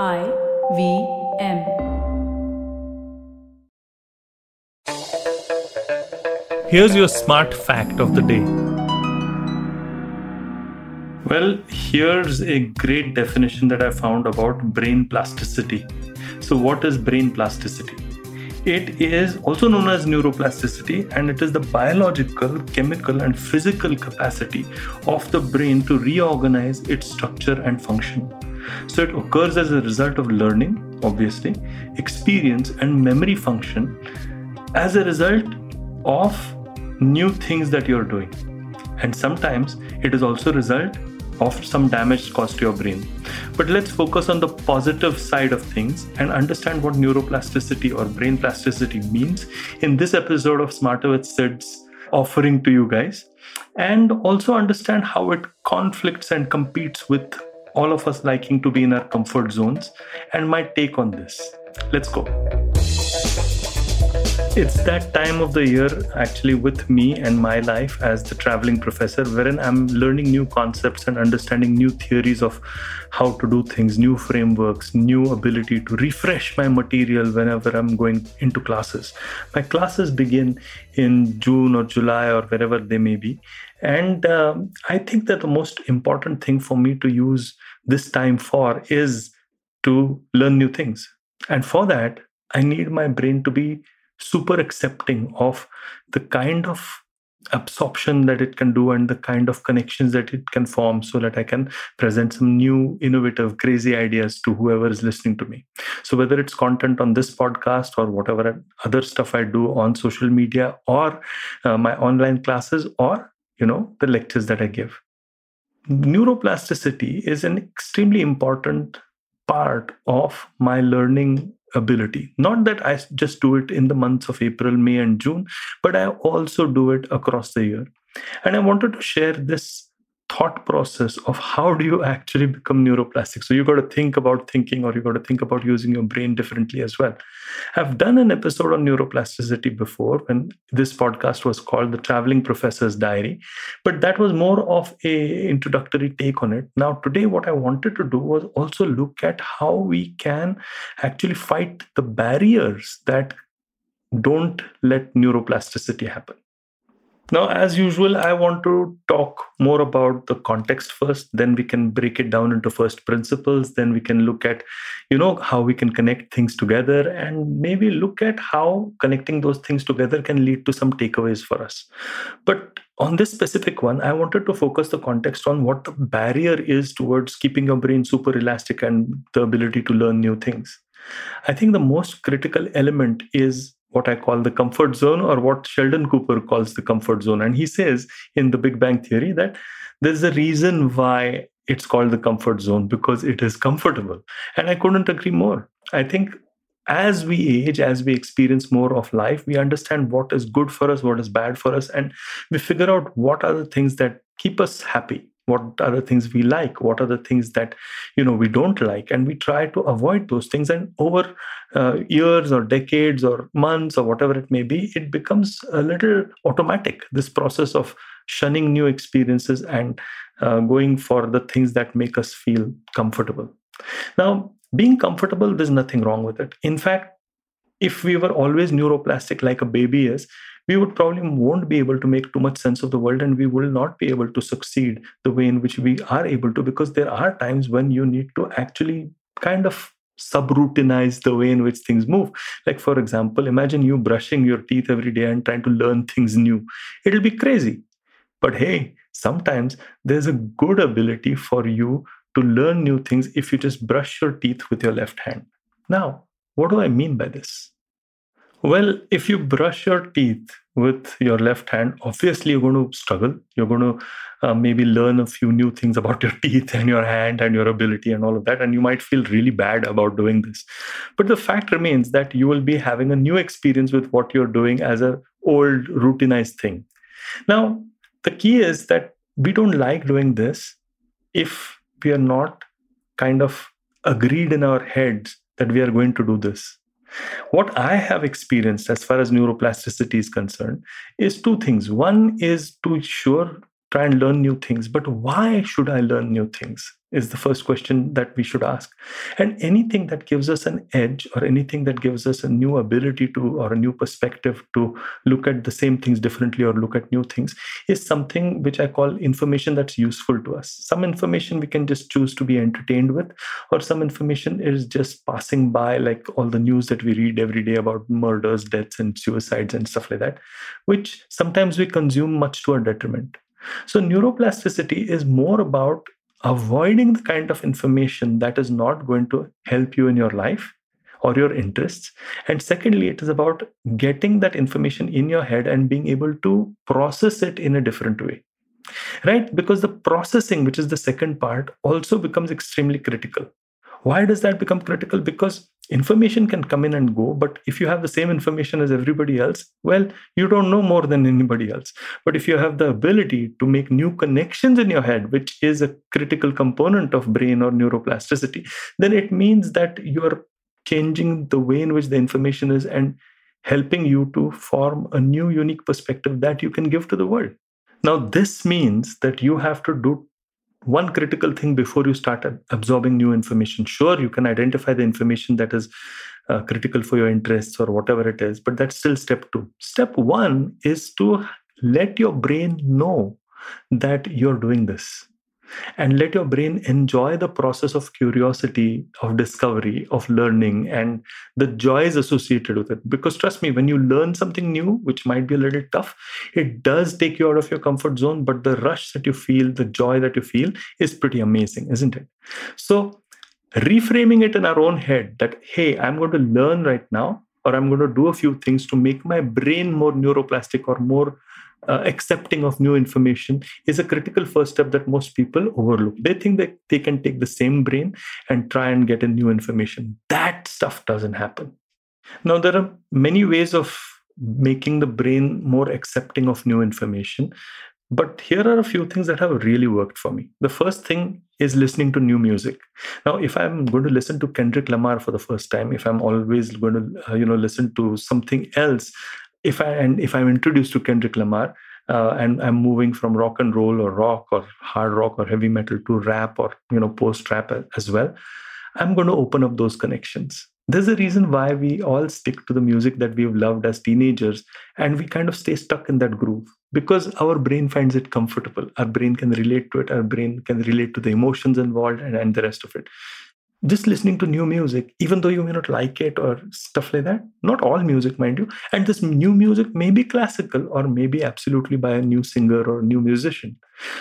I V M. Here's your smart fact of the day. Well, here's a great definition that I found about brain plasticity. So, what is brain plasticity? It is also known as neuroplasticity, and it is the biological, chemical, and physical capacity of the brain to reorganize its structure and function. So it occurs as a result of learning, obviously, experience, and memory function as a result of new things that you're doing. And sometimes it is also a result of some damage caused to your brain. But let's focus on the positive side of things and understand what neuroplasticity or brain plasticity means in this episode of Smarter with Sid's offering to you guys. And also understand how it conflicts and competes with all of us liking to be in our comfort zones and my take on this. Let's go. It's that time of the year, actually, with me and my life as the traveling professor, wherein I'm learning new concepts and understanding new theories of how to do things, new frameworks, new ability to refresh my material whenever I'm going into classes. My classes begin in June or July or wherever they may be. And um, I think that the most important thing for me to use this time for is to learn new things. And for that, I need my brain to be super accepting of the kind of absorption that it can do and the kind of connections that it can form so that I can present some new, innovative, crazy ideas to whoever is listening to me. So, whether it's content on this podcast or whatever other stuff I do on social media or uh, my online classes or, you know, the lectures that I give neuroplasticity is an extremely important part of my learning ability. Not that I just do it in the months of April, May, and June, but I also do it across the year. And I wanted to share this thought process of how do you actually become neuroplastic? So you got to think about thinking or you got to think about using your brain differently as well. I've done an episode on neuroplasticity before when this podcast was called the traveling professor's diary but that was more of a introductory take on it. Now today what i wanted to do was also look at how we can actually fight the barriers that don't let neuroplasticity happen now, as usual, I want to talk more about the context first. Then we can break it down into first principles. Then we can look at, you know, how we can connect things together and maybe look at how connecting those things together can lead to some takeaways for us. But on this specific one, I wanted to focus the context on what the barrier is towards keeping your brain super elastic and the ability to learn new things. I think the most critical element is what I call the comfort zone, or what Sheldon Cooper calls the comfort zone. And he says in the Big Bang Theory that there's a reason why it's called the comfort zone because it is comfortable. And I couldn't agree more. I think as we age, as we experience more of life, we understand what is good for us, what is bad for us, and we figure out what are the things that keep us happy what are the things we like what are the things that you know we don't like. And we try to avoid those things. And over uh, years or decades or months or whatever it may be it becomes a little automatic. This process of shunning new experiences and uh, going for the things that make us feel comfortable. Now being comfortable there's nothing wrong with it. In fact if we were always neuroplastic like a baby is we would probably won't be able to make too much sense of the world and we will not be able to succeed the way in which we are able to because there are times when you need to actually kind of subroutinize the way in which things move. Like for example imagine you brushing your teeth every day and trying to learn things new. It'll be crazy. But hey sometimes there's a good ability for you to learn new things if you just brush your teeth with your left hand. Now what do i mean by this well, if you brush your teeth with your left hand, obviously you're going to struggle. You're going to uh, maybe learn a few new things about your teeth and your hand and your ability and all of that. And you might feel really bad about doing this. But the fact remains that you will be having a new experience with what you're doing as an old routinized thing. Now, the key is that we don't like doing this if we are not kind of agreed in our heads that we are going to do this what I have experienced as far as neuroplasticity is concerned is two things. One is to sure try and learn new things, but why should I learn new things? is the first question that we should ask. And anything that gives us an edge or anything that gives us a new ability to or a new perspective to look at the same things differently or look at new things is something which I call information that's useful to us. Some information we can just choose to be entertained with, or some information is just passing by, like all the news that we read every day about murders, deaths, and suicides and stuff like that, which sometimes we consume much to our detriment. So, neuroplasticity is more about avoiding the kind of information that is not going to help you in your life or your interests. And secondly, it is about getting that information in your head and being able to process it in a different way. Right? Because the processing, which is the second part, also becomes extremely critical. Why does that become critical? Because information can come in and go but if you have the same information as everybody else well you don't know more than anybody else. But if you have the ability to make new connections in your head which is a critical component of brain or neuroplasticity then it means that you're changing the way in which the information is and helping you to form a new unique perspective that you can give to the world. Now this means that you have to do one critical thing before you start absorbing new information. Sure, you can identify the information that is uh, critical for your interests or whatever it is, but that's still step two. Step one is to let your brain know that you're doing this and let your brain enjoy the process of curiosity, of discovery, of learning, and the joys associated with it. Because trust me, when you learn something new, which might be a little tough, it does take you out of your comfort zone, but the rush that you feel, the joy that you feel is pretty amazing, isn't it? So, reframing it in our own head that, hey, I'm going to learn right now, or I'm going to do a few things to make my brain more neuroplastic or more uh, accepting of new information is a critical first step that most people overlook. They think that they can take the same brain and try and get a new information. That stuff doesn't happen. Now, there are many ways of making the brain more accepting of new information. But here are a few things that have really worked for me. The first thing is listening to new music. Now, if I'm going to listen to Kendrick Lamar for the first time, if I'm always going to, uh, you know, listen to something else if I and if I'm introduced to Kendrick Lamar uh, and I'm moving from rock and roll or rock or hard rock or heavy metal to rap or you know post rap as well, I'm going to open up those connections. There's a reason why we all stick to the music that we've loved as teenagers and we kind of stay stuck in that groove because our brain finds it comfortable. Our brain can relate to it, our brain can relate to the emotions involved and, and the rest of it just listening to new music, even though you may not like it or stuff like that. Not all music, mind you. And this new music may be classical or maybe absolutely by a new singer or new musician.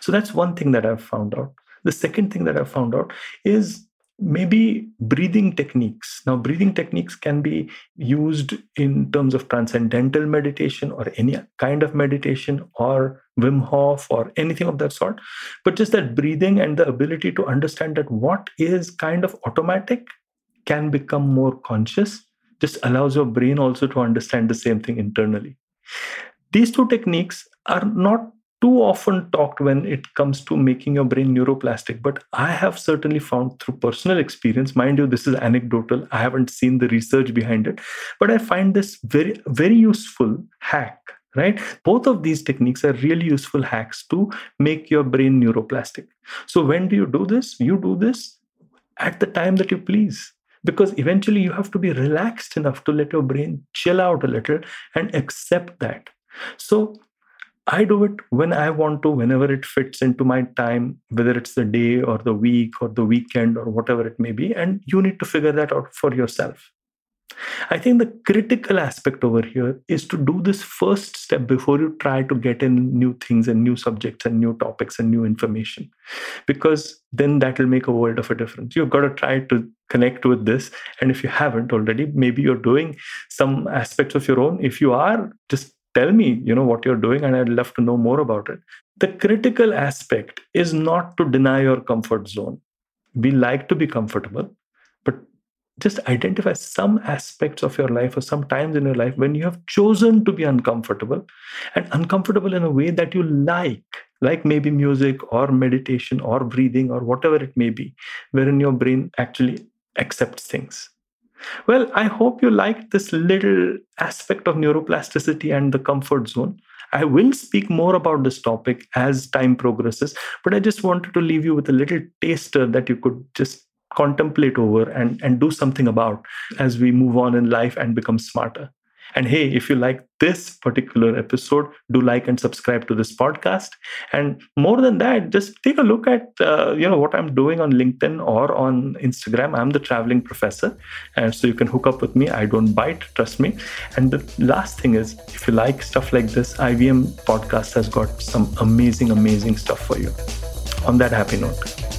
So that's one thing that I've found out. The second thing that I've found out is maybe breathing techniques. Now, breathing techniques can be used in terms of transcendental meditation or any kind of meditation or Wim Hof or anything of that sort. But just that breathing and the ability to understand that what is kind of automatic can become more conscious just allows your brain also to understand the same thing internally. These two techniques are not too often talked when it comes to making your brain neuroplastic but i have certainly found through personal experience mind you this is anecdotal i haven't seen the research behind it but i find this very very useful hack right? Both of these techniques are really useful hacks to make your brain neuroplastic. So when do you do this? You do this at the time that you please because eventually you have to be relaxed enough to let your brain chill out a little and accept that. So I do it when I want to, whenever it fits into my time, whether it's the day or the week or the weekend or whatever it may be. And you need to figure that out for yourself. I think the critical aspect over here is to do this first step before you try to get in new things and new subjects and new topics and new information, because then that will make a world of a difference. You've got to try to connect with this. And if you haven't already, maybe you're doing some aspects of your own. If you are, just tell me you know what you're doing and i'd love to know more about it. The critical aspect is not to deny your comfort zone. We like to be comfortable but just identify some aspects of your life or some times in your life when you have chosen to be uncomfortable and uncomfortable in a way that you like like maybe music or meditation or breathing or whatever it may be wherein your brain actually accepts things well, I hope you liked this little aspect of neuroplasticity and the comfort zone. I will speak more about this topic as time progresses, but I just wanted to leave you with a little taster that you could just contemplate over and, and do something about as we move on in life and become smarter. And hey, if you like this particular episode, do like and subscribe to this podcast. And more than that, just take a look at uh, you know what I'm doing on LinkedIn or on Instagram. I'm the traveling professor, and so you can hook up with me. I don't bite, trust me. And the last thing is, if you like stuff like this, IVM podcast has got some amazing, amazing stuff for you. On that happy note.